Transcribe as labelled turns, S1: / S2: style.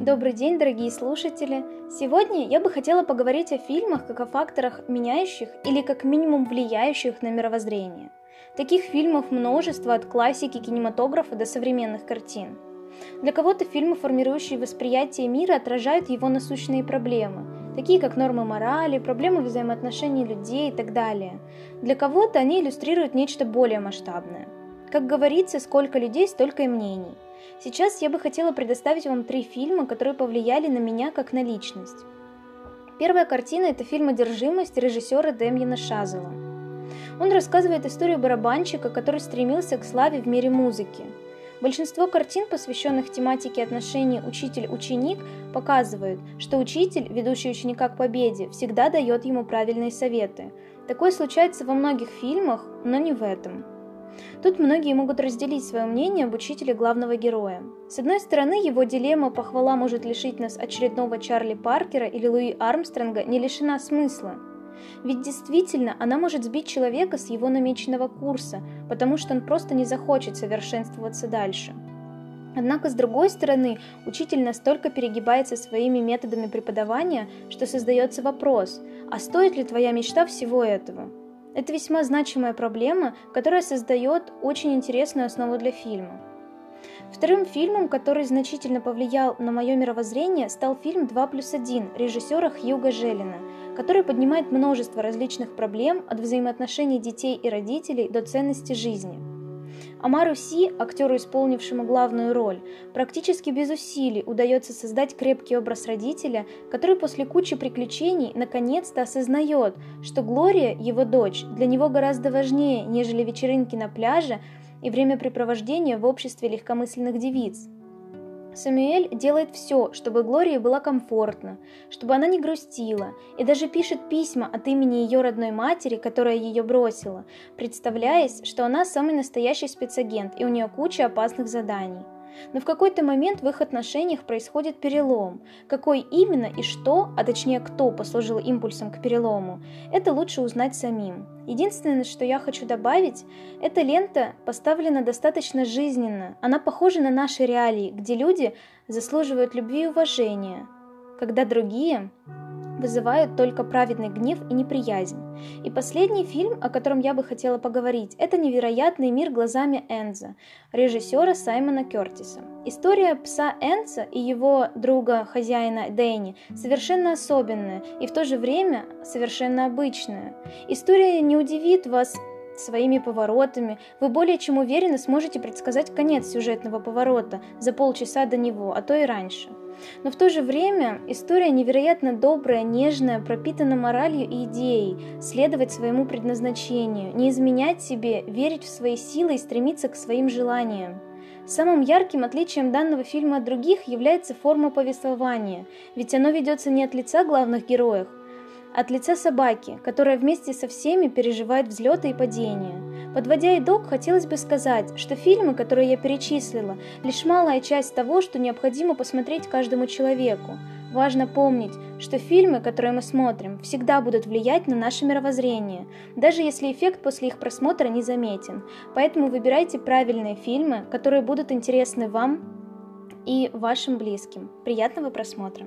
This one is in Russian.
S1: Добрый день, дорогие слушатели! Сегодня я бы хотела поговорить о фильмах как о факторах, меняющих или как минимум влияющих на мировоззрение. Таких фильмов множество от классики кинематографа до современных картин. Для кого-то фильмы, формирующие восприятие мира, отражают его насущные проблемы, такие как нормы морали, проблемы взаимоотношений людей и так далее. Для кого-то они иллюстрируют нечто более масштабное. Как говорится, сколько людей, столько и мнений – Сейчас я бы хотела предоставить вам три фильма, которые повлияли на меня как на личность. Первая картина – это фильм «Одержимость» режиссера Демьяна Шазела. Он рассказывает историю барабанщика, который стремился к славе в мире музыки. Большинство картин, посвященных тематике отношений учитель-ученик, показывают, что учитель, ведущий ученика к победе, всегда дает ему правильные советы. Такое случается во многих фильмах, но не в этом. Тут многие могут разделить свое мнение об учителе главного героя. С одной стороны, его дилемма «похвала может лишить нас очередного Чарли Паркера или Луи Армстронга» не лишена смысла. Ведь действительно, она может сбить человека с его намеченного курса, потому что он просто не захочет совершенствоваться дальше. Однако, с другой стороны, учитель настолько перегибается своими методами преподавания, что создается вопрос, а стоит ли твоя мечта всего этого? Это весьма значимая проблема, которая создает очень интересную основу для фильма. Вторым фильмом, который значительно повлиял на мое мировоззрение, стал фильм «2 плюс 1» режиссера Хьюга Желина, который поднимает множество различных проблем от взаимоотношений детей и родителей до ценности жизни – Амару Си, актеру, исполнившему главную роль, практически без усилий удается создать крепкий образ родителя, который после кучи приключений наконец-то осознает, что Глория, его дочь, для него гораздо важнее, нежели вечеринки на пляже и времяпрепровождение в обществе легкомысленных девиц. Самюэль делает все, чтобы Глории было комфортно, чтобы она не грустила, и даже пишет письма от имени ее родной матери, которая ее бросила, представляясь, что она самый настоящий спецагент и у нее куча опасных заданий. Но в какой-то момент в их отношениях происходит перелом. Какой именно и что, а точнее кто послужил импульсом к перелому, это лучше узнать самим. Единственное, что я хочу добавить, эта лента поставлена достаточно жизненно. Она похожа на наши реалии, где люди заслуживают любви и уважения, когда другие вызывают только праведный гнев и неприязнь. И последний фильм, о котором я бы хотела поговорить, это «Невероятный мир глазами Энза» режиссера Саймона Кертиса. История пса Энса и его друга-хозяина Дэнни совершенно особенная и в то же время совершенно обычная. История не удивит вас своими поворотами, вы более чем уверенно сможете предсказать конец сюжетного поворота за полчаса до него, а то и раньше. Но в то же время история невероятно добрая, нежная, пропитана моралью и идеей, следовать своему предназначению, не изменять себе, верить в свои силы и стремиться к своим желаниям. Самым ярким отличием данного фильма от других является форма повествования, ведь оно ведется не от лица главных героев, от лица собаки, которая вместе со всеми переживает взлеты и падения. Подводя итог, хотелось бы сказать, что фильмы, которые я перечислила, лишь малая часть того, что необходимо посмотреть каждому человеку. Важно помнить, что фильмы, которые мы смотрим, всегда будут влиять на наше мировоззрение, даже если эффект после их просмотра не заметен. Поэтому выбирайте правильные фильмы, которые будут интересны вам и вашим близким. Приятного просмотра!